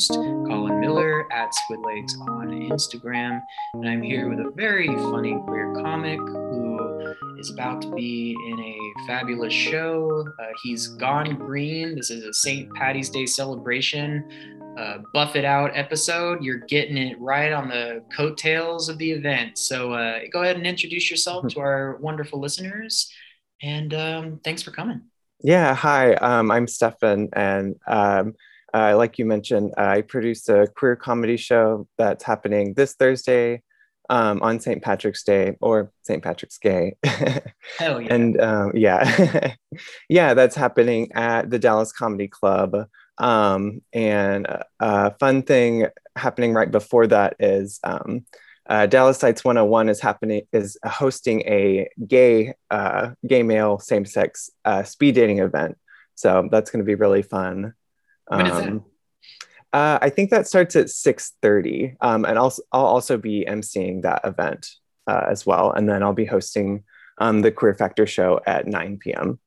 host, Colin Miller at Squidlegs on Instagram, and I'm here with a very funny queer comic who is about to be in a fabulous show. Uh, he's gone green. This is a St. Patty's Day celebration. Uh, buff it out episode. You're getting it right on the coattails of the event. So uh, go ahead and introduce yourself to our wonderful listeners. And um, thanks for coming. Yeah, hi, um, I'm Stefan, and um, uh, like you mentioned, I produce a queer comedy show that's happening this Thursday um, on St. Patrick's Day or St. Patrick's Day. Hell yeah. and um, yeah, yeah, that's happening at the Dallas Comedy Club. Um, and a, a fun thing happening right before that is um, uh, Dallas Sites 101 is happening is hosting a gay uh, gay male same sex uh, speed dating event. So that's going to be really fun. When is that? Um, uh, I think that starts at 6:30, um, and I'll I'll also be emceeing that event uh, as well, and then I'll be hosting um, the Queer Factor show at 9 p.m.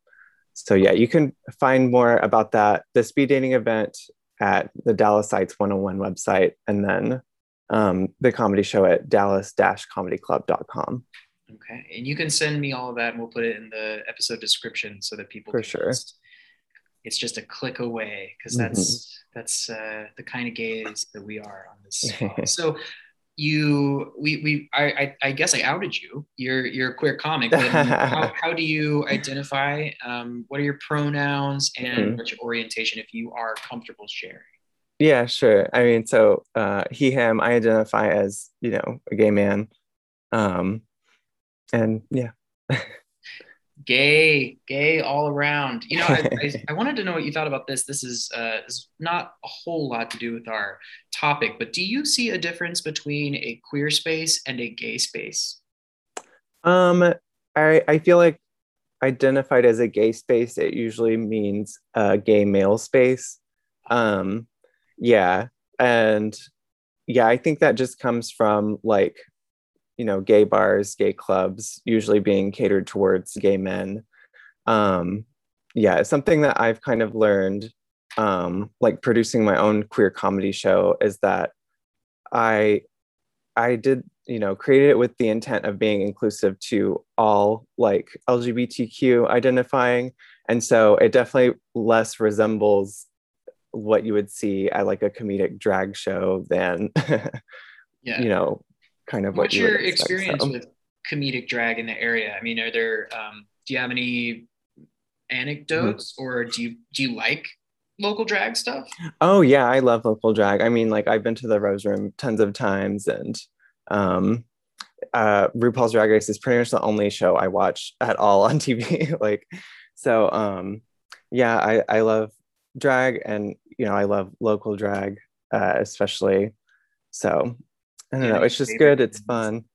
So yeah, you can find more about that the speed dating event at the Dallas Sites 101 website, and then um, the comedy show at dallas-comedyclub.com. Okay. And you can send me all of that and we'll put it in the episode description so that people For can sure. just- it's just a click away because that's that's uh, the kind of gays that we are on this. so you we we I, I I guess I outed you. You're you're a queer comic. But how, how do you identify? Um, what are your pronouns and Mhm. what's your orientation if you are comfortable sharing? Yeah, sure. I mean, so uh, he, him, I identify as, you know, a gay man. Um, and yeah. gay gay all around you know I, I, I wanted to know what you thought about this this is uh is not a whole lot to do with our topic but do you see a difference between a queer space and a gay space Um, I, I feel like identified as a gay space, it usually means a gay male space. Um, yeah. And yeah, I think that just comes from like, you know, gay bars, gay clubs, usually being catered towards gay men. Um, yeah, it's something that I've kind of learned, um, like producing my own queer comedy show, is that I I did, you know, created it with the intent of being inclusive to all like LGBTQ identifying. And so it definitely less resembles what you would see at like a comedic drag show than, yeah you know, kind of what what's you your expect. experience So- with comedic drag in the area i mean are there um do you have any anecdotes Mm-hmm. or do you do you like local drag stuff Oh yeah, I love local drag. I mean, like I've been to the Rose Room tons of times, and um, uh, RuPaul's Drag Race is pretty much the only show I watch at all on TV. like, so um, yeah, I I love drag, and you know, I love local drag, uh, especially. So I don't know. It's just good. It's fun.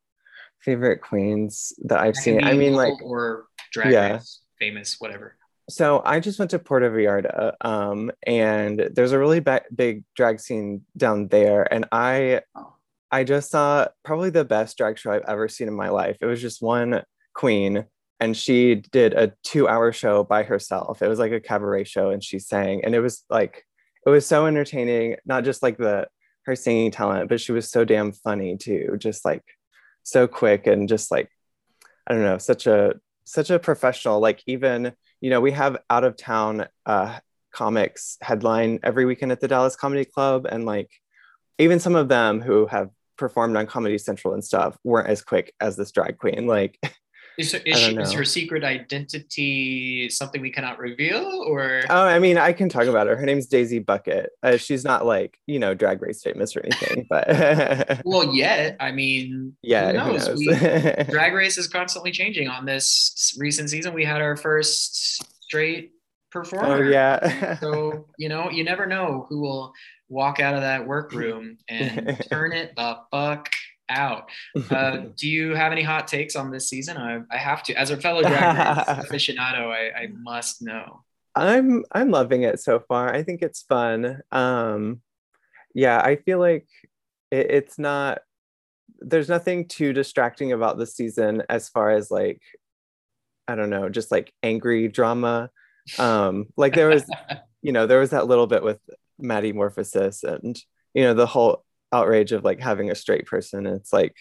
Favorite queens that I've That seen. I mean, like or drag Yeah. race famous whatever so I just went to Puerto Vallarta, um, and there's a really ba- big drag scene down there, and I oh. I just saw probably the best drag show I've ever seen in my life. It was just one queen, and she did a two-hour show by herself. It was like a cabaret show, and she sang, and it was like it was so entertaining. Not just like the her singing talent, but she was so damn funny too. Just like so quick and just like I don't know, such a such a professional. Like even you know we have out of town uh, comics headline every weekend at the Dallas Comedy Club, and like even some of them who have performed on Comedy Central and stuff weren't as quick as this drag queen. Like Is, her- is, she, is her secret identity something we cannot reveal, or oh, I mean, I can talk about her. Her name's Daisy Bucket. Uh, she's not like you know drag race famous or anything, but well, yet I mean, yeah, who who knows? knows? We, Drag Race is constantly changing. On this recent season, we had our first straight performer. oh yeah. So you know, you never know who will walk out of that workroom and turn it the fuck out. Uh, do you have any hot takes on this season? I, I have to, as a fellow drag aficionado, I, I must know. I'm I'm loving it so far. I think it's fun. Um, yeah, I feel like it, it's not. There's nothing too distracting about the season as far as like, I don't know, just like angry drama. Um, like there was, you know, there was that little bit with Maddie Morphosis and you know the whole outrage of like having a straight person. It's like,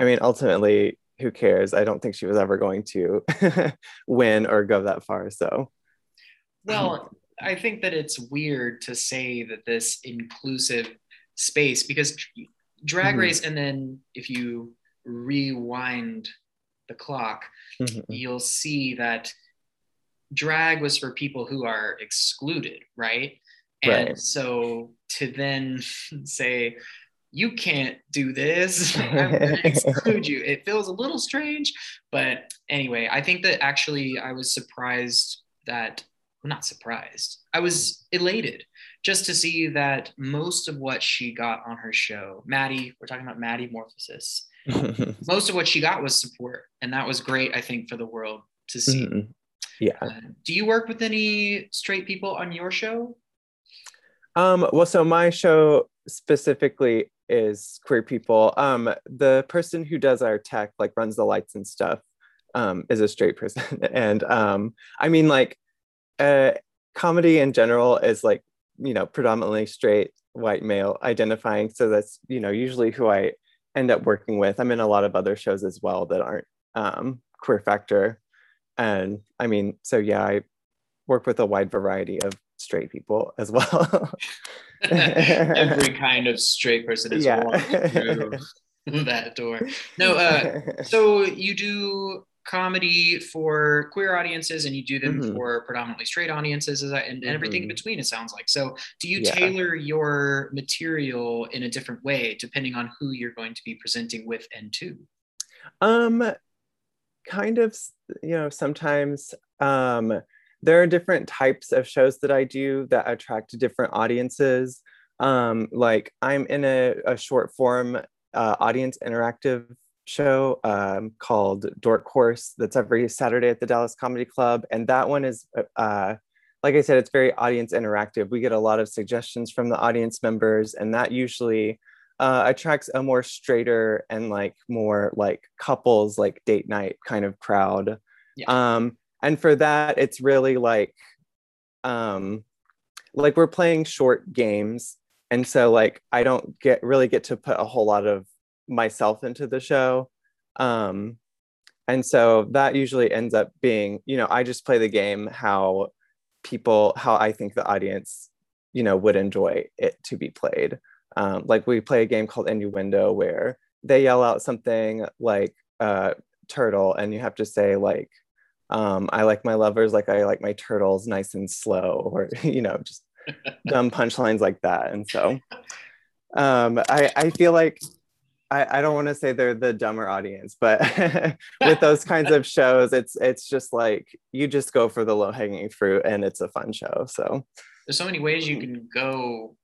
I mean, ultimately, who cares? I don't think she was ever going to win or go that far. So, well, I think that it's weird to say that this inclusive space because drag mm-hmm. race, and then if you rewind the clock, mm-hmm. you'll see that drag was for people who are excluded, right? And right. so to then say, you can't do this, I'm exclude you, it feels a little strange. But anyway, I think that actually I was surprised that, well, not surprised, I was elated just to see that most of what she got on her show, Maddie, we're talking about Maddie Morphosis, most of what she got was support. And that was great, I think, for the world to see. Mm-hmm. Yeah. Uh, do you work with any straight people on your show? Um, well, so my show specifically is queer people. Um, the person who does our tech, like runs the lights and stuff, um, is a straight person. and um, I mean, like, uh, comedy in general is like, you know, predominantly straight white male identifying. So that's, you know, usually who I end up working with. I'm in a lot of other shows as well that aren't um, queer factor. And I mean, so yeah, I work with a wide variety of straight people as well. Every kind of straight person is yeah. through that door. No, uh, so you do comedy for queer audiences and you do them mm-hmm. for predominantly straight audiences and, and mm-hmm. everything in mm-hmm. between it sounds like so do you yeah. tailor your material in a different way depending on who you're going to be presenting with and to um kind of you know sometimes um there are different types of shows that I do that attract different audiences. Um, like I'm in a, a short form uh, audience interactive show um, called Dork Horse that's every Saturday at the Dallas Comedy Club. And that one is, uh, like I said, it's very audience interactive. We get a lot of suggestions from the audience members, and that usually uh, attracts a more straighter and like more like couples, like date night kind of crowd. Yeah. Um, and for that it's really like um like we're playing short games. And so like i don't get really get to put a whole lot of myself into the show. Um and so that usually ends up being you know i just play the game how people how i think the audience you know would enjoy it to be played. Um, like we play a game called innuendo where they yell out something like uh, turtle and you have to say like um, I like my lovers like I like my turtles nice and slow, or you know, just dumb punchlines like that. And so um, I, I feel like I, I don't want to say they're the dumber audience, but with those kinds of shows, it's it's just like you just go for the low hanging fruit, and it's a fun show. So there's so many ways you can go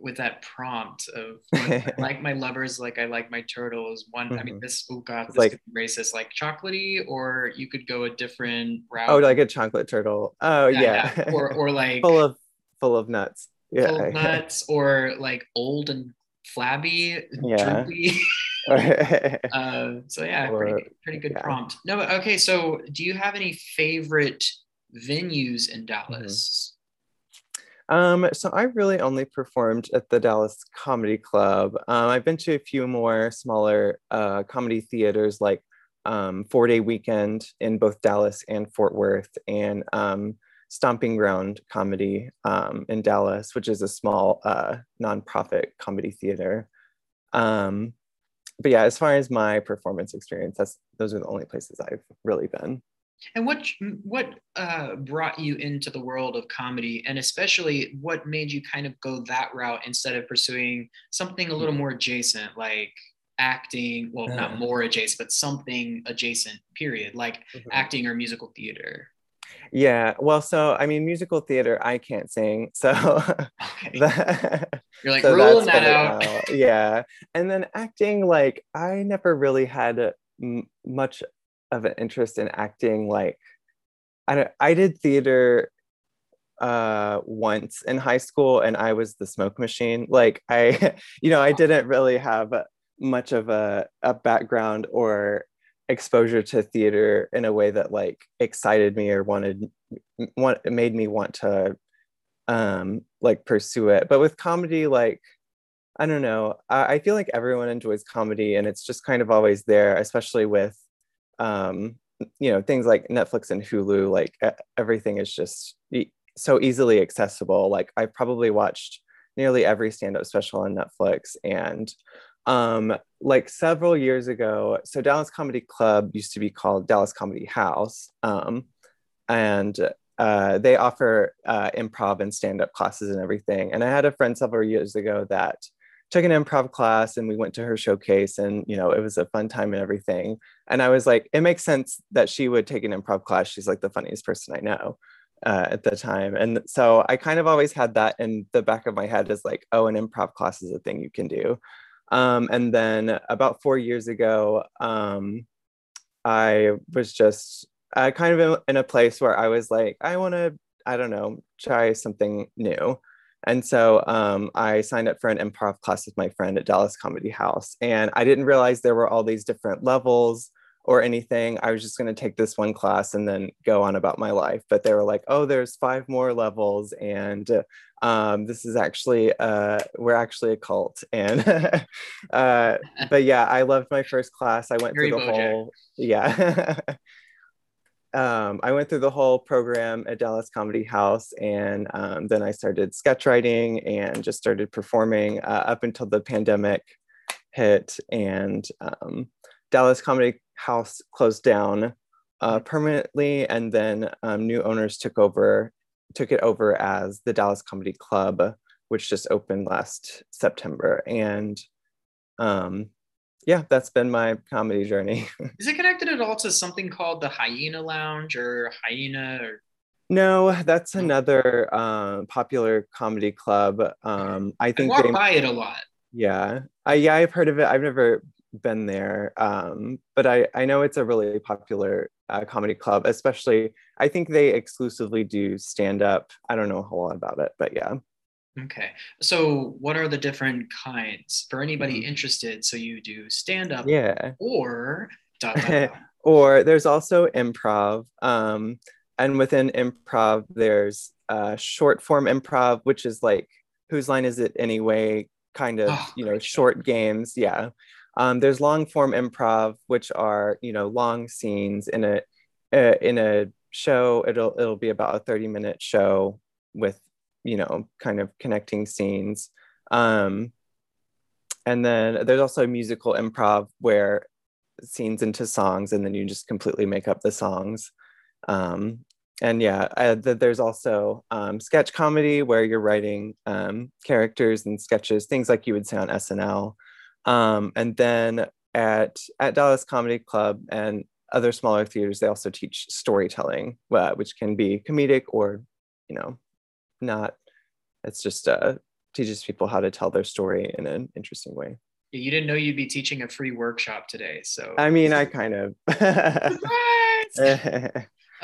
with that prompt of like my lovers, like I like my turtles. One, mm-hmm. I mean, mm-hmm. this oh god, this like racist, like chocolatey, or you could go a different route. Oh, like a chocolate turtle. Oh yeah, yeah. yeah. or or like full of full of nuts. Yeah, full of nuts, or like old and flabby, yeah. uh, so yeah, or, pretty pretty good yeah. prompt. No, okay. So, do you have any favorite venues in Dallas? Mm-hmm. Um, so I really only performed at the Dallas Comedy Club. Um, I've been to a few more smaller uh, comedy theaters like um, Four Day Weekend in both Dallas and Fort Worth, and um, Stomping Ground Comedy um, in Dallas, which is a small uh, nonprofit comedy theater. Um, but yeah, as far as my performance experience, that's those are the only places I've really been. And what what uh, brought you into the world of comedy, and especially what made you kind of go that route instead of pursuing something a little more adjacent, like acting? Well, not more adjacent, but something adjacent. Period, like mm-hmm. acting or musical theater. Yeah, well, so I mean, musical theater, I can't sing, so okay. that, you're like so ruling that out. out. Yeah, and then acting, like I never really had m- much of an interest in acting like I I did theater uh once in high school and I was the smoke machine. Like I you know I didn't really have much of a, a background or exposure to theater in a way that like excited me or wanted want made me want to um like pursue it. But with comedy like i don't know. I, I feel like everyone enjoys comedy and it's just kind of always there especially with um you know things like netflix and hulu like everything is just so easily accessible. Like i probably watched nearly every stand-up special on netflix and um like several years ago so dallas comedy club used to be called dallas comedy house um and uh, they offer uh, improv and stand-up classes and everything. And i had a friend several years ago that took an improv class and we went to her showcase and you know it was a fun time and everything. And i was like it makes sense that she would take an improv class. She's like the funniest person i know uh, at the time. And so i kind of always had that in the back of my head as like oh an improv class is a thing you can do. Um, and then about four years ago um, i was just uh, kind of in a place where i was like i want to i don't know try something new and so um, I signed up for an improv class with my friend at Dallas Comedy House. And I didn't realize there were all these different levels or anything. I was just going to take this one class and then go on about my life. But they were like, oh, there's five more levels. And um, this is actually, uh, we're actually a cult. And, uh, but yeah, I loved my first class. I went Harry through the Bojack. whole, yeah. um, I went through the whole program at Dallas Comedy House, and um, then I started sketch writing and just started performing uh, up until the pandemic hit, and um, Dallas Comedy House closed down uh, mm-hmm. permanently, and then um, new owners took over, took it over as the Dallas Comedy Club, which just opened last September, and um, yeah, that's been my comedy journey. Is it connected at all to something called the Hyena Lounge or Hyena or no, that's another uh, popular comedy club. Um, I think I walk they, by it a lot. Yeah, I, yeah, I've heard of it. I've never been there, um, but I I know it's a really popular uh, comedy club. Especially, I think they exclusively do stand up. I don't know a whole lot about it, but yeah. Okay. So, what are the different kinds for anybody mm-hmm. interested? So, you do stand up, yeah, or dot, dot, dot. or there's also improv. Um, and within improv, there's uh, short form improv, which is like whose line is it anyway? Kind of, oh, you know, short games. Yeah. Um, there's long form improv, which are you know long scenes in a uh, in a show. It'll it'll be about a 30 minute show with you know, kind of connecting scenes. Um, and then there's also musical improv where scenes into songs and then you just completely make up the songs. Um, and yeah, uh, there's also um, sketch comedy where you're writing um, characters and sketches, things like you would say on SNL. Um, and then at at Dallas Comedy Club and other smaller theaters, they also teach storytelling, uh, which can be comedic or, you know, not it's just uh teaches people how to tell their story in an interesting way you didn't know you'd be teaching a free workshop today so i mean i kind of uh,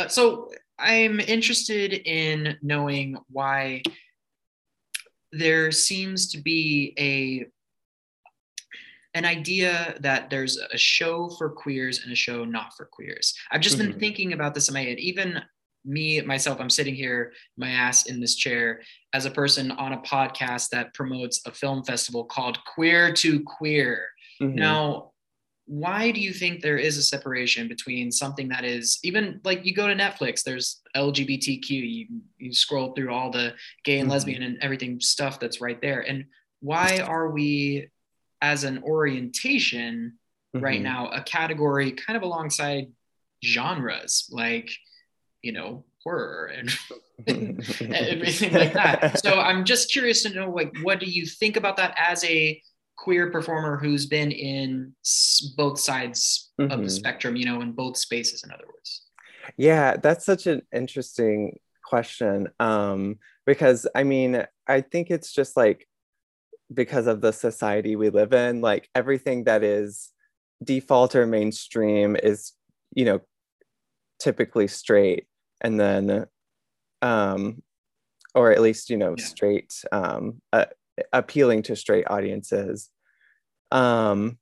so i'm interested in knowing why there seems to be a an idea that there's a show for queers and a show not for queers. I've just mm-hmm. been thinking about this in my head. Even me myself i'm sitting here my ass in this chair as a person on a podcast that promotes a film festival called queer to queer mm-hmm. now why do you think there is a separation between something that is even like you go to netflix there's lgbtq you, you scroll through all the gay and mm-hmm. lesbian and everything stuff that's right there and why are we as an orientation mm-hmm. right now a category kind of alongside genres like you know horror and everything like that so i'm just curious to know like what do you think about that as a queer performer who's been in both sides mm-hmm. of the mm-hmm. spectrum you know in both spaces in other words yeah that's such an interesting question um because i mean i think it's just like because of the society we live in like everything that is default or mainstream is you know typically straight and then um or at least you know yeah. straight um uh, appealing to straight audiences. Um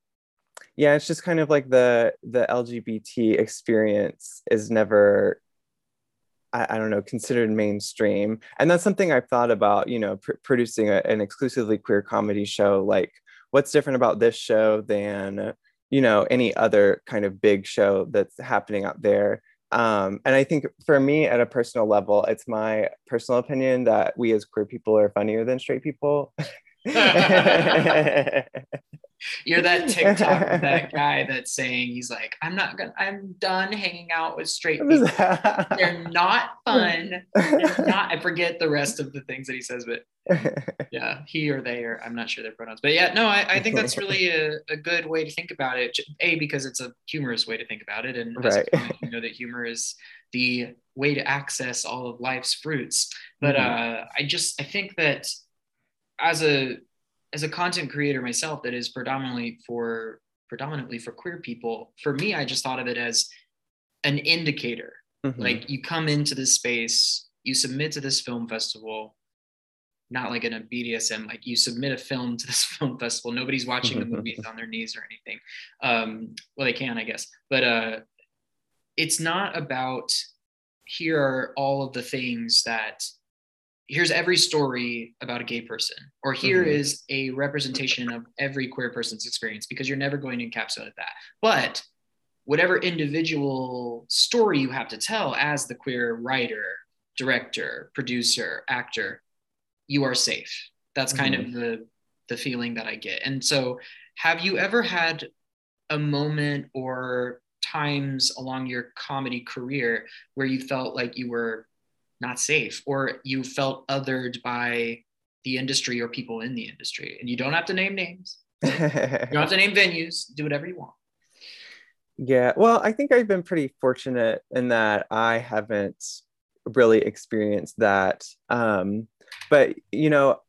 yeah it's just kind of like the the lgbt experience is never I, I don't know considered mainstream. And that's something i've thought about you know pr- producing a, an exclusively queer comedy show. Like what's different about this show than you know any other kind of big show that's happening out there um, and i think for me at a personal level it's my personal opinion that we as queer people are funnier than straight people You're that TikTok that guy that's saying he's like, I'm not gonna, I'm done hanging out with straight people. They're not fun. They're not. I forget the rest of the things that he says, but yeah, he or they or I'm not sure their pronouns. But yeah, no, I, I think that's really a, a good way to think about it. A because it's a humorous way to think about it, and right. you know that humor is the way to access all of life's fruits. But mm-hmm. uh, I just I think that as a as a content creator myself that is predominantly for predominantly for queer people for me i just thought of it as an indicator. Mm-hmm. like you come into this space you submit to this film festival not like in a bdsm like you submit a film to this film festival. Nobody's watching the movies on their knees or anything. Um, well they can i guess. But uh, it's not about here are all of the things that here's every story about a gay person or here mm-hmm. is a representation of every queer person's experience because you're never going to encapsulate that but whatever individual story you have to tell as the queer writer director producer actor you are safe that's kind mm-hmm. of the the feeling that i get and so have you ever had a moment or times along your comedy career where you felt like you were not safe or you felt othered by the industry or people in the industry. And you don't have to name names. You don't have to name venues. Do whatever you want. Yeah well i think i've been pretty fortunate in that i haven't really experienced that. Um but you know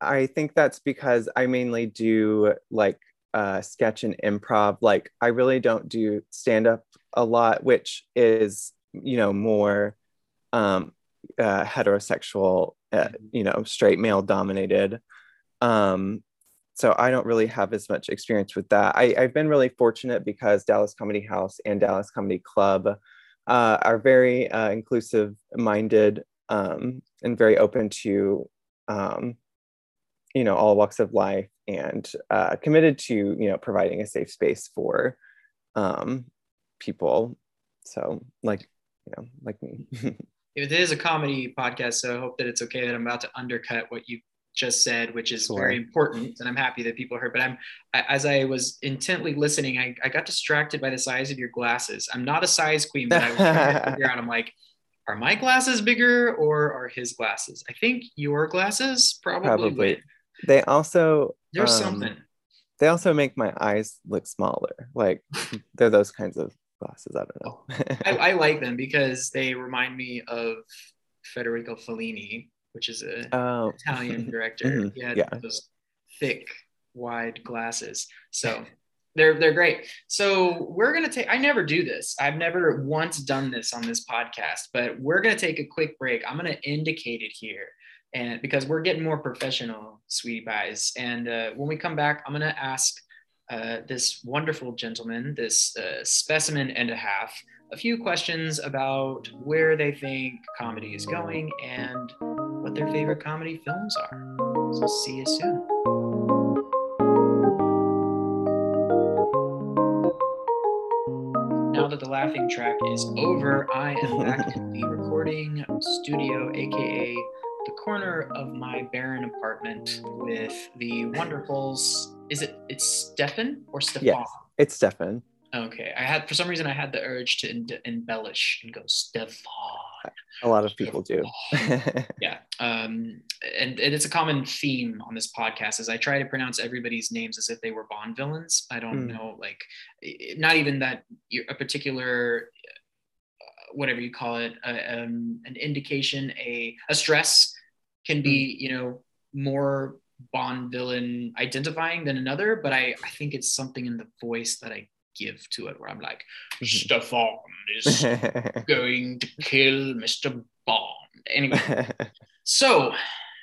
i think that's because i mainly do like uh sketch and improv. Like i really don't do stand up a lot which is you know more um uh, heterosexual, uh, mm-hmm. you know, straight male dominated. Um, so I don't really have as much experience with that. I, have been really fortunate because Dallas Comedy House and Dallas Comedy Club uh, are very uh, inclusive minded um, and very open to, um, you know, all walks of life and uh, committed to, you know, providing a safe space for um, people. So like, you know, like me. it is a comedy podcast, so I hope that it's okay that I'm about to undercut what you just said, which is sure. very important, and I'm happy that people heard. But I'm, as I was intently listening, I, I got distracted by the size of your glasses. I'm not a size queen, but I was trying to figure out. I'm like, are my glasses bigger or are his glasses? I think your glasses probably. Probably. They also there's um, something. They also make my eyes look smaller. Like they're those kinds of glasses. I don't know. I, I, like them because they remind me of Federico Fellini, which is an oh. Italian director. mm-hmm. He had yeah. those thick, wide glasses. So they're they're great. So we're gonna take. I never do this. I've never once done this on this podcast, but we're gonna take a quick break. I'm gonna indicate it here, and because we're getting more professional, sweetie pies. And uh, when we come back, I'm gonna ask uh, this wonderful gentleman, this uh, specimen and a half, a few questions about where they think comedy is going and what their favorite comedy films are. So, see you soon. Now that the laughing track is over, I am back in the recording studio, aka the corner of my barren apartment with the wonderfuls is it it's Stefan or Stefan? Yes, it's Stefan. Okay, I had for some reason I had the urge to embellish and go Stefan. A lot of people do. yeah, um, and, and it's a common theme on this podcast is I try to pronounce everybody's names as if they were Bond villains. I don't mm. know, like, not even that a particular uh, whatever you call it, uh, um, an indication, a a stress can be, mm. you know, more Bond villain identifying than another, but I, I think it's something in the voice that I give to it where I'm like, mm-hmm. Stefan is going to kill Mr. Bond. Anyway, so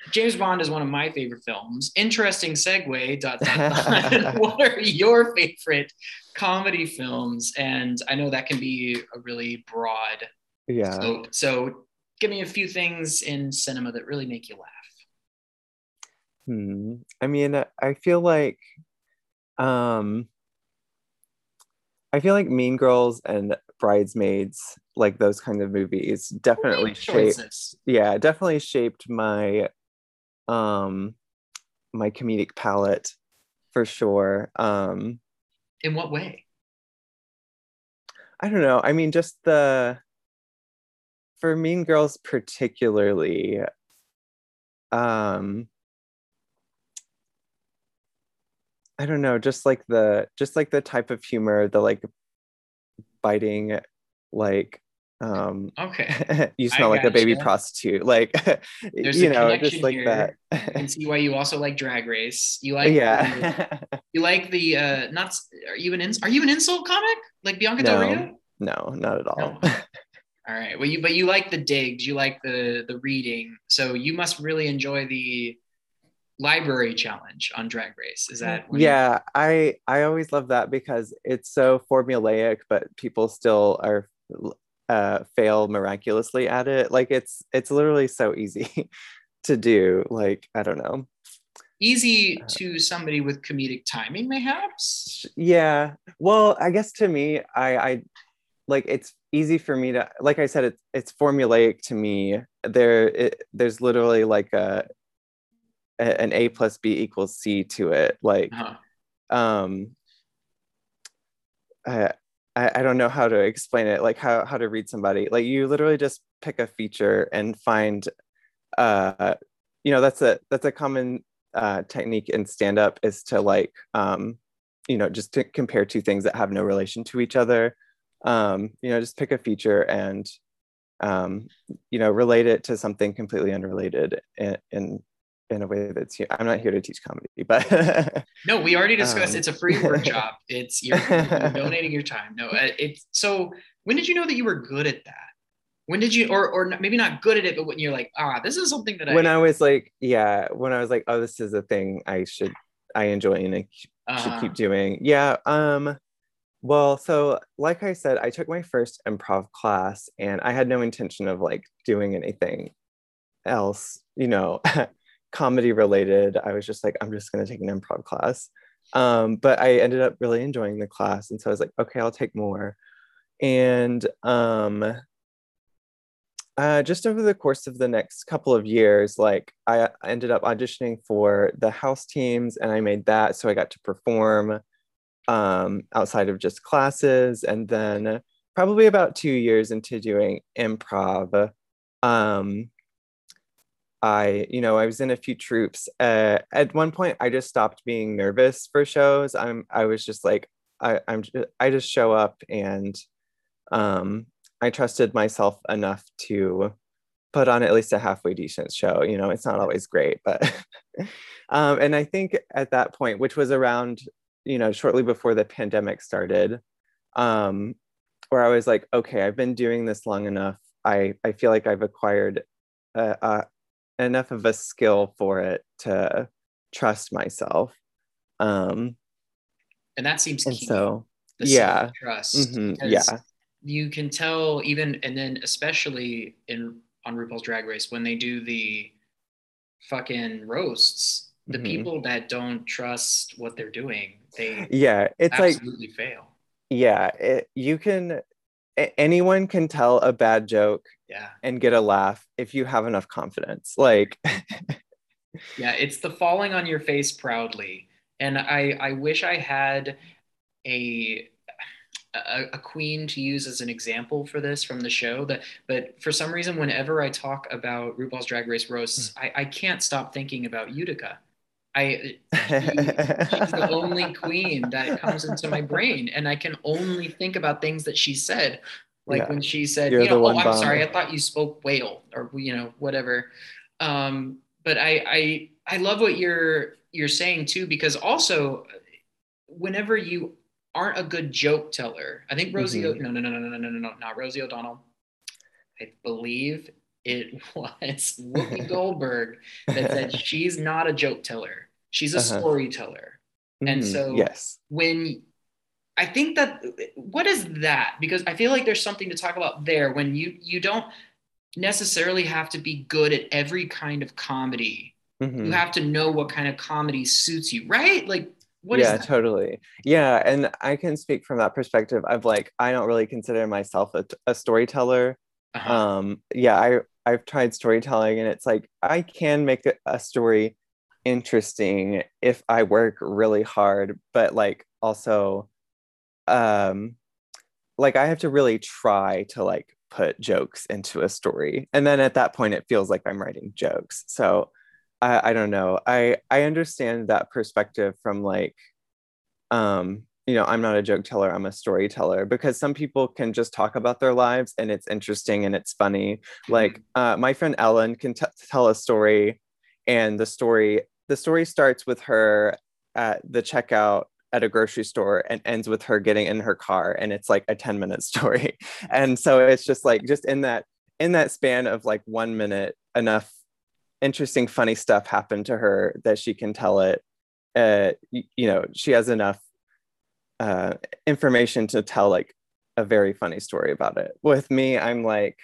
James Bond is one of my favorite films. Interesting segue. Dot, dot, dot. what are your favorite comedy films? And I know that can be a really broad. Yeah. So, so give me a few things in cinema that really make you laugh. Hmm. I mean, I feel like, um, I feel like Mean Girls and Bridesmaids, like those kind of movies, definitely shaped. Yeah, definitely shaped my, um, my comedic palette, for sure. Um, In what way? I don't know. I mean, just the for Mean Girls particularly, um, I don't know, just like the just like the type of humor, the like biting, like um okay. you smell like a baby prostitute like There's you know just like here. that. I can see why you also like drag race. You like yeah. you like the uh not are you an ins- are you an insult comic? Like bianca del rio? No, no not at all. No. all right. Well you but you like the digs you like the the reading. So you must really enjoy the library challenge on drag race. Is that you- yeah i i always love that because it's so formulaic but people still are uh fail miraculously at it. Like it's it's literally so easy to do. Like i don't know. Easy Uh, to somebody with comedic timing mayhaps yeah. Well i guess to me i i like it's easy for me to like i said it's it's formulaic to me. There it, there's literally like a, a an a plus b equals c to it like uh-huh. um I, I I don't know how to explain it like how how to read somebody like you literally just pick a feature and find uh you know that's a that's a common uh technique in stand up is to like um you know just to compare two things that have no relation to each other um you know just pick a feature and um you know relate it to something completely unrelated in, in a way that's i'm not here to teach comedy but No, we already discussed Um, it's a free workshop. It's you're, you're donating your time. No, uh, it's so. When did you know that you were good at that? When did you, or or maybe not good at it, but when you're like, ah, this is something that I when I, was like, yeah, when I was like, oh, this is a thing I should, I enjoy and I should uh, keep doing. Yeah. Um. Well, so like I said, I took my first improv class, and I had no intention of like doing anything else, you know, comedy related. I was just like, I'm just gonna take an improv class. Um, but I ended up really enjoying the class, and so I was like, okay, I'll take more. And um, uh, just over the course of the next couple of years, like I I ended up auditioning for the house teams and I made that. So I got to perform um, outside of just classes. And then probably about two years into doing improv, um, I, you know, I was in a few troupes. Uh, at one point, I just stopped being nervous for shows. I'm, I was just like, I, I'm, ju- I just show up and um, I trusted myself enough to put on at least a halfway decent show. You know, it's not always great, but um, and I think at that point, which was around, you know, shortly before the pandemic started, um, where I was like, okay, I've been doing this long enough. I I feel like I've acquired uh, uh, enough of a skill for it to trust myself. Um, and that seems and key. so the yeah. trust. mhm, yeah. you can tell even, and then especially in on RuPaul's Drag Race when they do the fucking roasts, the Mhm. people that don't trust what they're doing, they yeah, it's like absolutely fail. yeah, it, you can anyone can tell a bad joke Yeah. and get a laugh if you have enough confidence. Like Yeah, it's the falling on your face proudly. And I I wish I had a a, a queen to use as an example for this from the show that but for some reason whenever I talk about RuPaul's Drag Race roasts, hmm. I, I can't stop thinking about Utica. I she- she's the only queen that comes into my brain and I can only think about things that she said. Like Yeah. when she said, You're you know, oh, I'm bomb. sorry, I thought you spoke whale or you know, whatever. Um, but I I I love what you're you're saying too, because also whenever you aren't a good joke teller, I think Rosie, Mhm. no, no, no, no, no, no, no, no, not Rosie O'Donnell. I believe it was Whoopi Goldberg that said she's not a joke teller. She's a Uh-huh. storyteller. And Mhm. so yes. when I think that what is that? Because I feel like there's something to talk about there when you you don't necessarily have to be good at every kind of comedy. Mhm. You have to know what kind of comedy suits you, right? Like what is yeah, totally. Yeah, and I can speak from that perspective of like I don't really consider myself a, a storyteller. Uh-huh. Um, yeah, I I've tried storytelling, and it's like I can make a, a story interesting if I work really hard, but like also, um, like I have to really try to like put jokes into a story, and then at that point, it feels like I'm writing jokes. So I, I don't know. I I understand that perspective from like, um, you know, I'm not a joke teller. I'm a storyteller because some people can just talk about their lives and it's interesting and it's funny. Like uh, my friend Ellen can t- tell a story, and the story the story starts with her at the checkout at a grocery store and ends with her getting in her car and it's like a 10 minute story. And so it's just like just in that in that span of like one minute enough interesting funny stuff happened to her that she can tell it uh y- you know she has enough uh information to tell like a very funny story about it. With me i'm like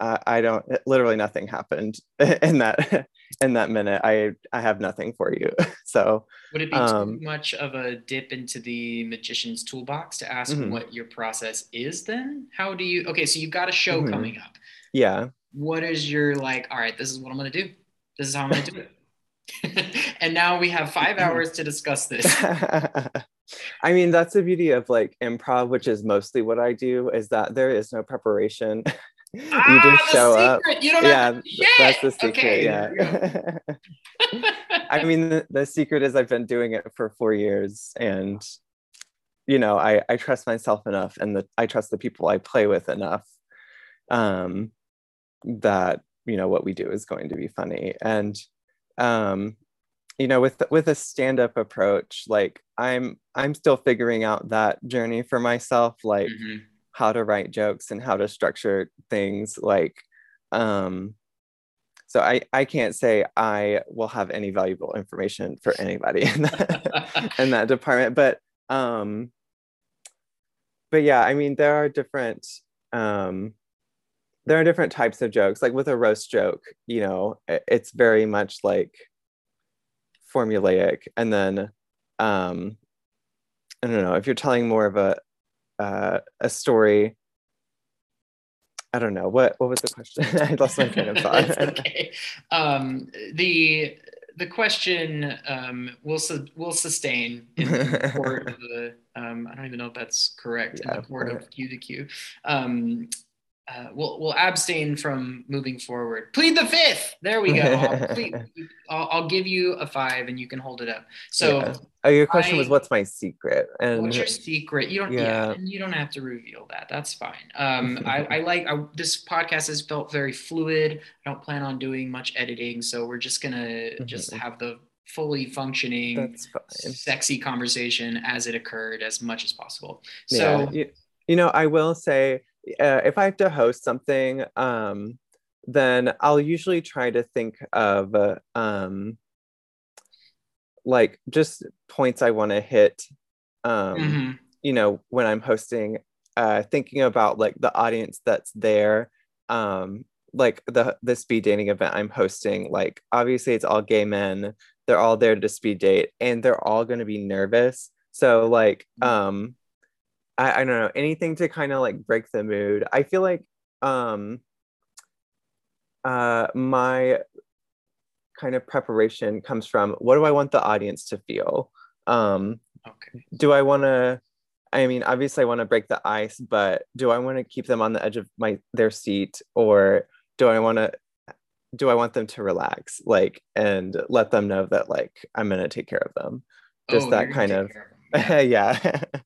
uh, i don't literally nothing happened in that in that minute i i have nothing for you so Would it be um, too much of a dip into the magician's toolbox to ask Mhm. what your process is then? How do you okay, so you've got a show Mhm. coming up. yeah What is your like, all right, this is what I'm gonna do. This is how I'm gonna do it. and now we have five hours to discuss this. I mean, that's the beauty of like improv, which is mostly what I do, is that there is no preparation. You Ah, just show up. You don't Yeah, that's the secret. Okay, yeah. I mean, the, the secret is I've been doing it for four years and, you know, I, I trust myself enough and the, I trust the people I play with enough um, that, you know, what we do is going to be funny. And, um, you know, with, with a stand-up approach, like I'm, I'm still figuring out that journey for myself, like, Mhm. How to write jokes and how to structure things like um so i i can't say i will have any valuable information for anybody in that, in that department but um but yeah i mean there are different um there are different types of jokes like with a roast joke you know it's very much like formulaic and then um i don't know if you're telling more of a uh, a story. I don't know what what was the question. I lost my train of thought. Okay. Um, the the question um, will su- will sustain in the court of the. Um, I don't even know if that's correct in the court of Q to Q. Uh, we'll we'll abstain from moving forward. Plead the fifth. There we go. I'll, plead, I'll, I'll give you a five, and you can hold it up. So. Yeah. oh, your question was what's my secret? And What's your secret? You don't. Yeah, Yeah. you don't have to reveal that. That's fine. Um, I, I like I, this podcast has felt very fluid. I don't plan on doing much editing, so we're just gonna just Mhm. have the fully functioning, sexy conversation as it occurred as much as possible. yeah. So You, you know, I will say uh, if I have to host something, um, then I'll usually try to think of uh, um, like just points I want to hit. Um, mhm. you know when i'm hosting uh thinking about like the audience that's there um like the the speed dating event i'm hosting like obviously it's all gay men they're all there to speed date and they're all going to be nervous so like um i, I don't know anything to kind of like break the mood i feel like um uh my kind of preparation comes from what do i want the audience to feel um okay. do I want to? I mean, obviously, I want to break the ice, but do I want to keep them on the edge of my their seat, or do I want to? Do I want them to relax, like, and let them know that, like, I'm gonna take care of them? Just Oh, that kind of-. Yeah.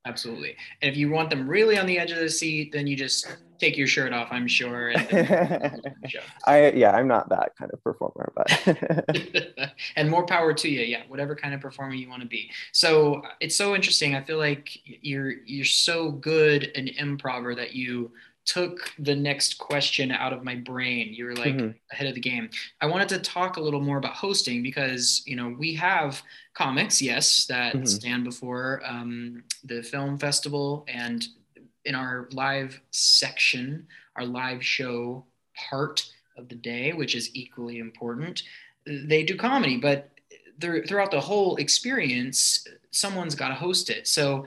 Absolutely. And if you want them really on the edge of the seat, then you just take your shirt off, I'm sure. And then show. I yeah, I'm not that kind of performer, but and more power to you. Yeah, whatever kind of performer you want to be. So it's so interesting. I feel like you're you're so good an improver that you took the next question out of my brain. You were like Mhm. ahead of the game. I wanted to talk a little more about hosting because you know we have comics, yes, that Mhm. stand before um, the film festival, and in our live section, our live show part of the day, which is equally important, they do comedy, but throughout the whole experience, someone's got to host it. So,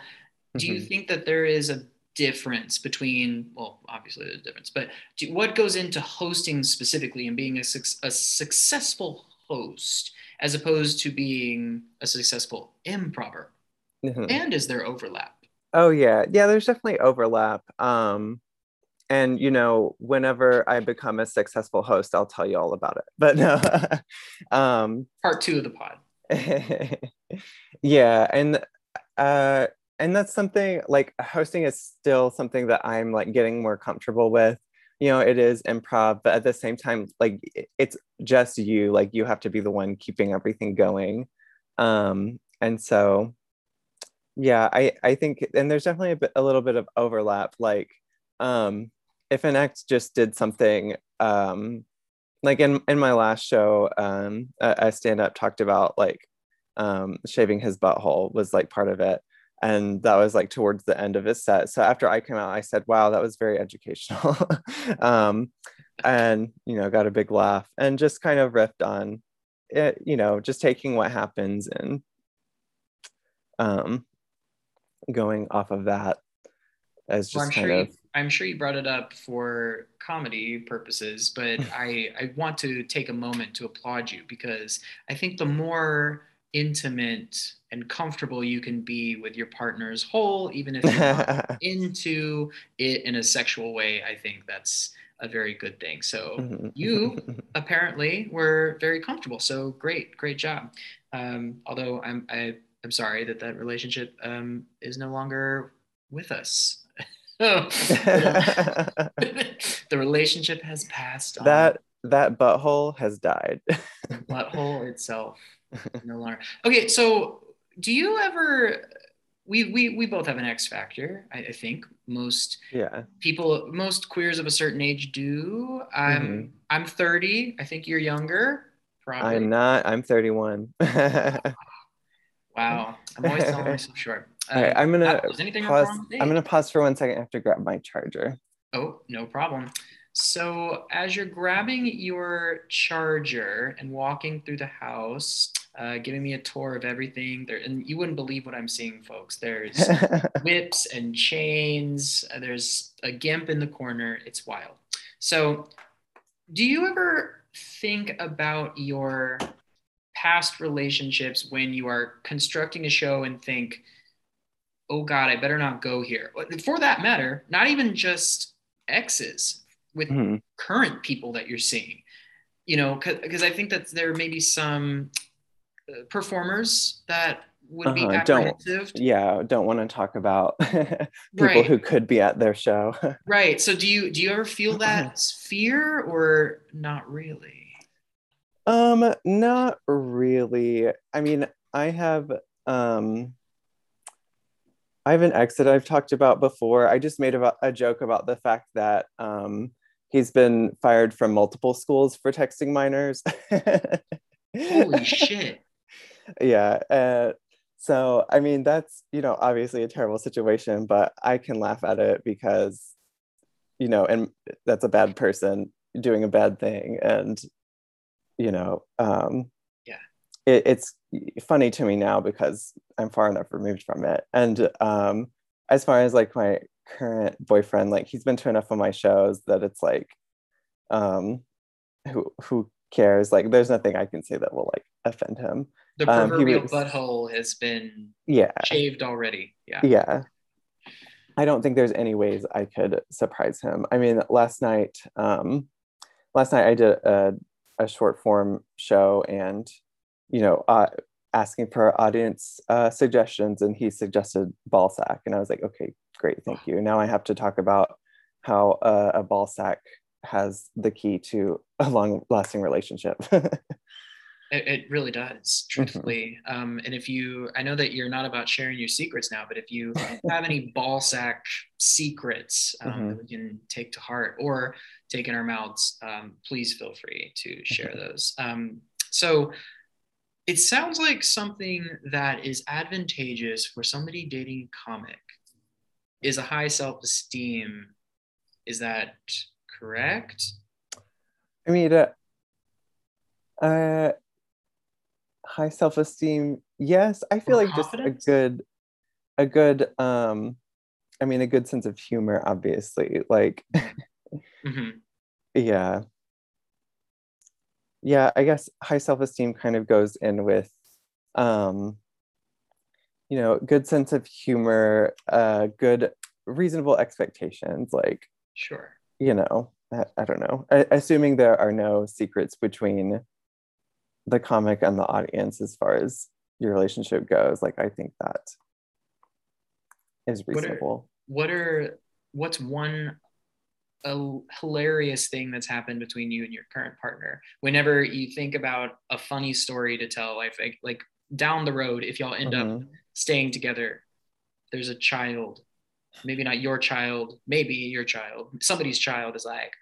do you Mhm. think that there is a difference between well obviously there's a difference but do, what goes into hosting specifically and being a, suc- a successful host as opposed to being a successful improver Mhm. and is there overlap Oh yeah, yeah. There's definitely overlap. Um, and you know, whenever I become a successful host, I'll tell you all about it. But no, um, part two of the pod yeah, and uh, and that's something like hosting is still something that I'm like getting more comfortable with. You know, it is improv, but at the same time, like it's just you. Like you have to be the one keeping everything going. Um, and so yeah i i think and there's definitely a, bit, a little bit of overlap like um if an act just did something um like in in my last show um a, a stand-up talked about like um shaving his butthole was like part of it and that was like towards the end of his set so after i came out i said wow that was very educational. Um and you know got a big laugh and just kind of riffed on it you know just taking what happens and um going off of that as well, just i'm kind sure of you, i'm sure you brought it up for comedy purposes but i i want to take a moment to applaud you because i think the more intimate and comfortable you can be with your partner's whole even if you're not into it in a sexual way, I think that's a very good thing. So you apparently were very comfortable. So great, great job. Um, although I'm I, I'm sorry that that relationship um, is no longer with us. the relationship has passed on. that that butthole has died The butthole itself no longer. Okay, so do you ever? We we we both have an X factor. I, I think. Most yeah. people most queers of a certain age do. I'm Mhm. i'm 30 i think you're younger probably. I'm not. I'm 31 wow. I'm always selling myself short. All right, Um, i'm gonna uh, anything pause. i'm gonna pause for one second i have to grab my charger. Oh no problem. So as you're grabbing your charger and walking through the house uh, giving me a tour of everything there and you wouldn't believe what i'm seeing folks there's whips and chains. Uh, There's a gimp in the corner. It's wild. So, do you ever think about your past relationships when you are constructing a show and think, oh God, I better not go here? For that matter, not even just exes, with Mhm. current people that you're seeing. You know, because I think that there may be some performers that would be Uh-huh, don't- yeah don't want to talk about people Right. who could be at their show Right. So do you do you ever feel that fear or not really? Um, not really. I mean, I have um I have an ex that I've talked about before. I just made about a joke about the fact that um he's been fired from multiple schools for texting minors. Holy shit. Yeah. Uh, so I mean that's, you know, obviously a terrible situation, but I can laugh at it because you know, and that's a bad person doing a bad thing and you know, um Yeah. it, it's funny to me now because I'm far enough removed from it. And um, as far as like my current boyfriend, like he's been to enough of my shows that it's like, um, who who cares? Like, there's nothing I can say that will like offend him. The Um, proverbial was- butthole has been Yeah, shaved already. Yeah. yeah. I don't think there's any ways I could surprise him. I mean, last night, um, last night I did a, a short form show and, you know, uh, asking for audience uh, suggestions, and he suggested ball sack, and I was like, okay, great, thank you. Now I have to talk about how uh, a ball sack has the key to a long lasting relationship. It, it really does, truthfully. Mm-hmm. Um, and if you, I know that you're not about sharing your secrets now, but if you have any ball sack secrets um, mm-hmm. that we can take to heart or take in our mouths, um, please feel free to share mm-hmm. those. Um, so it sounds like something that is advantageous for somebody dating comic is a high self-esteem. Is that correct? I mean, uh, uh high self-esteem yes i feel or like confidence? just a good a good um i mean a good sense of humor obviously like mm-hmm. yeah yeah i guess high self-esteem kind of goes in with um you know good sense of humor uh good reasonable expectations like sure you know I, I don't know I, assuming there are no secrets between the comic and the audience as far as your relationship goes like i think that is reasonable what are, what are what's one a hilarious thing that's happened between you and your current partner whenever you think about a funny story to tell like like, like down the road if y'all end mm-hmm. up staying together there's a child maybe not your child maybe your child somebody's child is like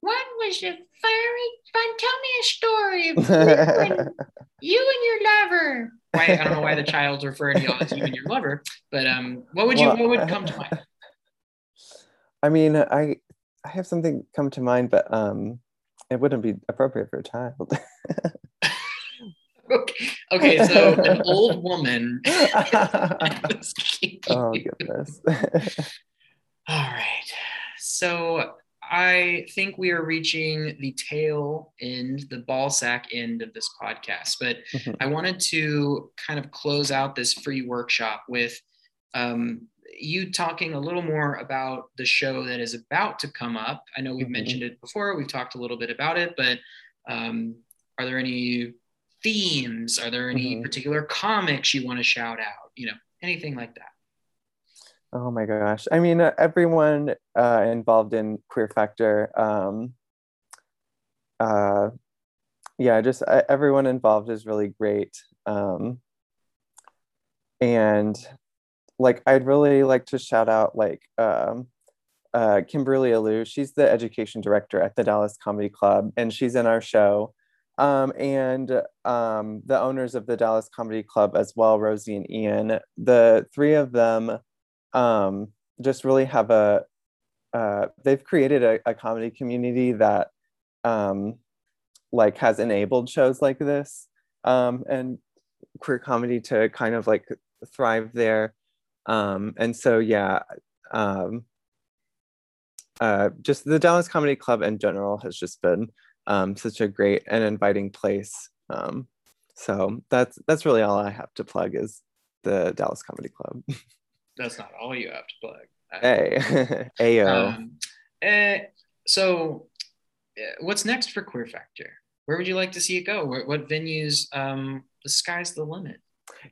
what was a very fun? Tell me a story of you and, you and your lover. Why I don't know why the child's referring to you as you and your lover, but um, what would you well, what would come to mind? I mean, I I have something come to mind, but um, it wouldn't be appropriate for a child. okay. okay, so an old woman. oh goodness. All right. So I think we are reaching the tail end, the ball sack end of this podcast. But mm-hmm. I wanted to kind of close out this free workshop with um, you talking a little more about the show that is about to come up. I know we've mm-hmm. mentioned it before, we've talked a little bit about it, but um, are there any themes? Are there any mm-hmm. particular comics you want to shout out? You know, anything like that? Oh my gosh. I mean, uh, everyone uh, involved in Queer Factor, um, uh, yeah, just uh, everyone involved is really great. Um, and like, I'd really like to shout out like um, uh, Kimberly Alou. She's the education director at the Dallas Comedy Club, and she's in our show. Um, and um, the owners of the Dallas Comedy Club as well, Rosie and Ian. The three of them um, just really have a uh, they've created a, a, comedy community that um, like has enabled shows like this um, and queer comedy to kind of like thrive there. Um, and so yeah um, uh, just the dallas comedy club in general has just been um, such a great and inviting place. Um, so that's that's really all i have to plug is the dallas comedy club that's not all you have to plug. Hey, Ayo. Um, eh, so, eh, what's next for Queer Factor? Where would you like to see it go? What, what venues? Um, the sky's the limit.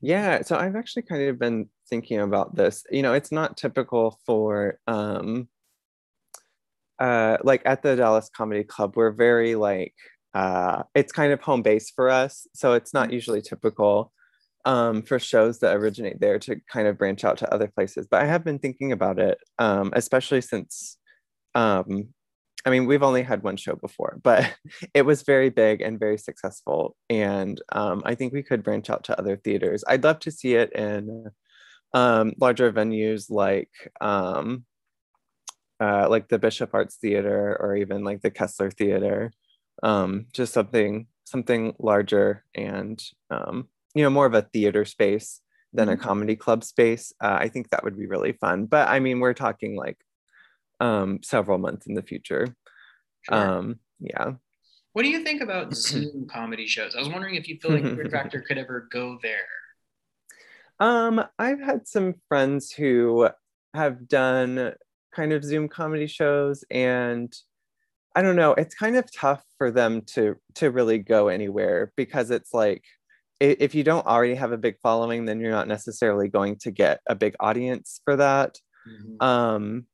Yeah, so I've actually kind of been thinking about this. You know, it's not typical for um, uh, like at the Dallas Comedy Club, we're very like uh, it's kind of home base for us, so it's not mm-hmm. usually typical um, for shows that originate there to kind of branch out to other places. But I have been thinking about it, um, especially since, um, I mean, we've only had one show before, but it was very big and very successful. And um, I think we could branch out to other theaters. I'd love to see it in um, larger venues like um, uh, like the Bishop Arts Theater or even like the Kessler Theater. just something something larger and um, you know more of a theater space than mm-hmm. a comedy club space uh, i think that would be really fun. But i mean we're talking like um several months in the future. Sure. um yeah. What do you think about zoom comedy shows? I was wondering if you feel like Queer Factor could ever go there. Um i've had some friends who have done kind of zoom comedy shows and i don't know it's kind of tough for them to to really go anywhere because it's like if you don't already have a big following, then you're not necessarily going to get a big audience for that. Mm-hmm. Um,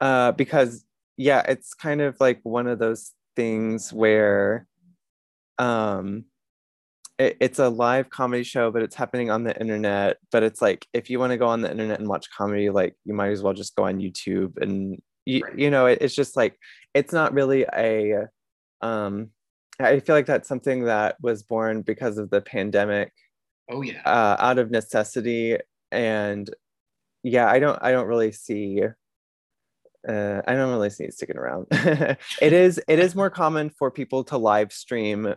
uh, because yeah, it's kind of like one of those things where um it, it's a live comedy show but it's happening on the internet but it's like if you want to go on the internet and watch comedy like you might as well just go on youtube and you, Right. you know it, it's just like it's not really a um i feel like that's something that was born because of the pandemic Oh yeah. uh, out of necessity and yeah i don't i don't really see uh, i don't really see it sticking around it is it is more common for people to live stream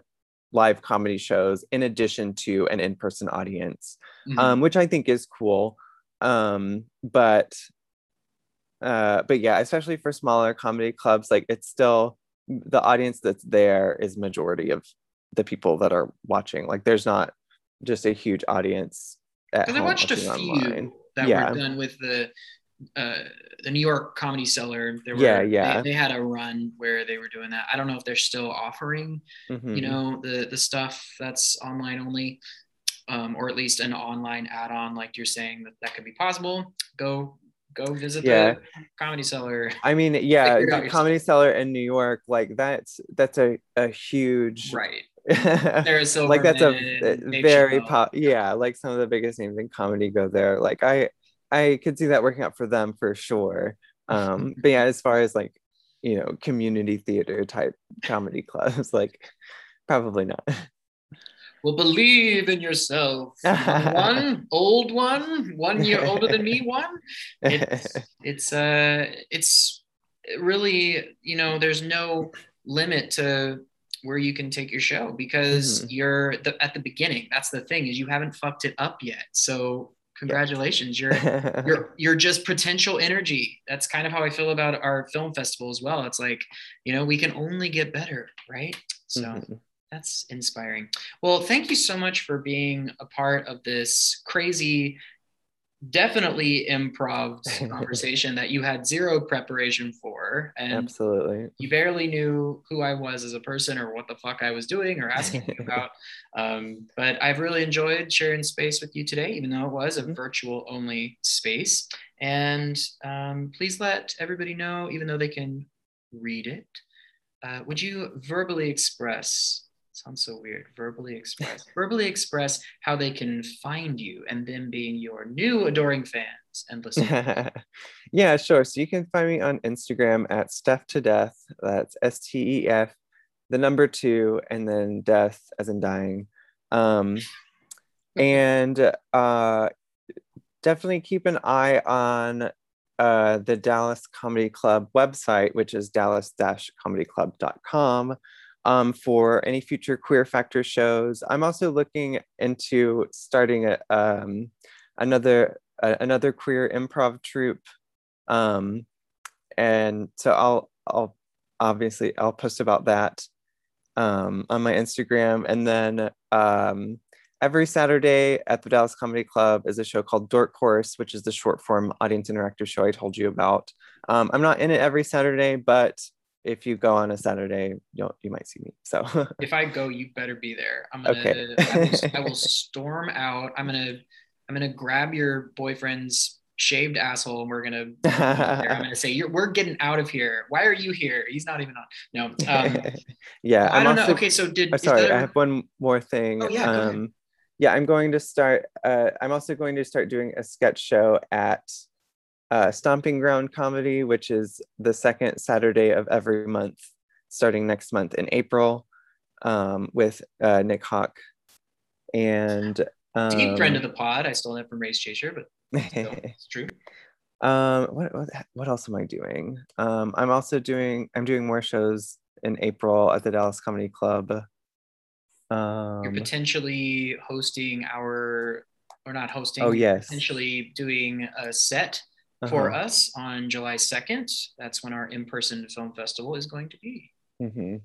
live comedy shows in addition to an in-person audience Mhm. um, which i think is cool um, but uh, but yeah especially for smaller comedy clubs like it's still the audience that's there is majority of the people that are watching like there's not just a huge audience at Because I watched a few online. that Yeah. were done with the uh, the New York Comedy Cellar. There were, Yeah, yeah. They, they had a run where they were doing that. I don't know if they're still offering, Mhm. you know, the the stuff that's online only, um, or at least an online add-on, like you're saying that that could be possible. Go go visit Yeah. the Comedy Cellar. I mean, yeah, Figure it out the Comedy Cellar in New York, like that's that's a a huge Right. there's like that's a Silverman, a Dave very pop yeah like some of the biggest names in comedy go there like i i could see that working out for them for sure um but yeah as far as like you know community theater type comedy clubs like probably not Well, believe in yourself. One, old one, one year older than me, one. It's it's uh it's really you know there's no limit to where you can take your show because Mhm. you're the, at the beginning. That's the thing is you haven't fucked it up yet. So congratulations, you're you're you're just potential energy. That's kind of how I feel about our film festival as well. It's like you know we can only get better, right? So Mhm. That's inspiring. Well, thank you so much for being a part of this crazy, definitely improv conversation that you had zero preparation for. And absolutely you barely knew who I was as a person or what the fuck I was doing or asking you about. Um, but I've really enjoyed sharing space with you today, even though it was a Mhm. virtual only space. And um, please let everybody know, even though they can read it, uh, would you verbally express? Sounds so weird. Verbally express. verbally express how they can find you and them being your new adoring fans and listeners. yeah, sure. So you can find me on Instagram at Stef to Death. That's S T E F, the number two, and then death as in dying. Um, and uh, definitely keep an eye on uh, the Dallas Comedy Club website, which is dallas-comedyclub.com. Um, for any future Queer Factor shows, I'm also looking into starting a, um, another a, another queer improv troupe. Um and so i'll i'll obviously i'll post about that um on my instagram. And then um every saturday at the dallas comedy club is a show called Dork Horse which is the short form audience interactive show i told you about. Um i'm not in it every saturday but if you go on a saturday you'll you might see me so if I go, you better be there. I'm gonna. Okay. I, will, I will storm out. I'm gonna. I'm gonna grab your boyfriend's shaved asshole, and we're gonna. I'm gonna say, "You're. We're getting out of here. Why are you here? He's not even on. No. Um, yeah I I'm don't also- know. Okay, so did. Oh, sorry, there- I have one more thing. Oh, yeah, um, yeah, I'm going to start. Uh, I'm also going to start doing a sketch show at uh, Stomping Ground Comedy, which is the second Saturday of every month, starting next month in April, um, with uh, Nick Hawk. And um, deep friend of the pod. I stole that from Race Chaser, but still, it's true. um, what, what what else am I doing? Um, I'm also doing. I'm doing more shows in April at the Dallas Comedy Club. Um, You're potentially hosting our, or not hosting. Oh, yes. Potentially doing a set for uh-huh. us on July 2nd. That's when our in-person film festival is going to be. Mhm.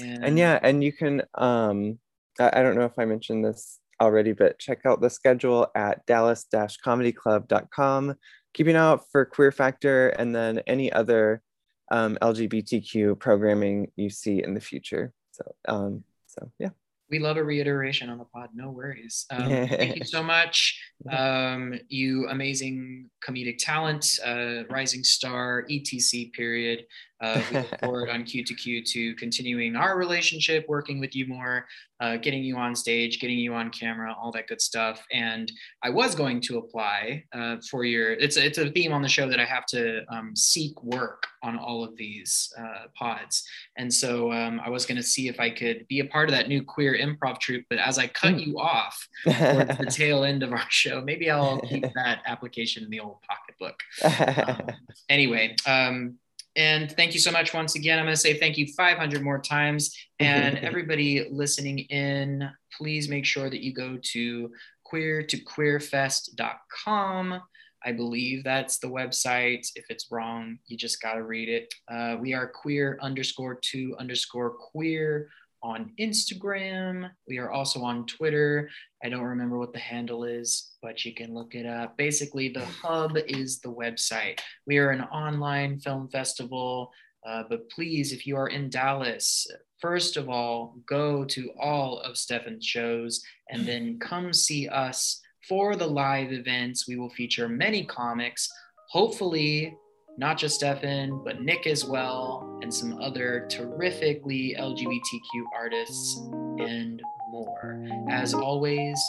And, and yeah and you can um I, I don't know if i mentioned this already but check out the schedule at dallas-comedyclub.com keep an eye out for queer factor and then any other um, lgbtq programming you see in the future so um so yeah we love a reiteration on the pod. No worries. Um, thank you so much. Um, you amazing comedic talent, uh, rising star, etc. Period. Uh, we look forward on Q2Q to continuing our relationship, working with you more, uh, getting you on stage, getting you on camera, all that good stuff. And I was going to apply uh, for your. It's it's a theme on the show that I have to um, seek work on all of these uh, pods, and so um, I was going to see if I could be a part of that new queer improv troupe. But as I cut mm. you off towards the tail end of our show, maybe I'll keep that application in the old pocketbook. Um, anyway. Um, and thank you so much once again. I'm going to say thank you 500 more times. And everybody listening in, please make sure that you go to queer to queerfest.com. I believe that's the website. If it's wrong, you just got to read it. Uh, we are queer underscore two underscore queer on Instagram. We are also on Twitter. I don't remember what the handle is, but you can look it up. Basically, the hub is the website. We are an online film festival. Uh, but please, if you are in Dallas, first of all, go to all of Stefan's shows and then come see us for the live events. We will feature many comics. Hopefully, not just Stefan, but Nick as well, and some other terrifically LGBTQ artists and more. As always,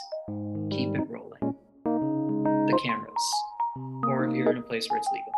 keep it rolling. The cameras, or if you're in a place where it's legal.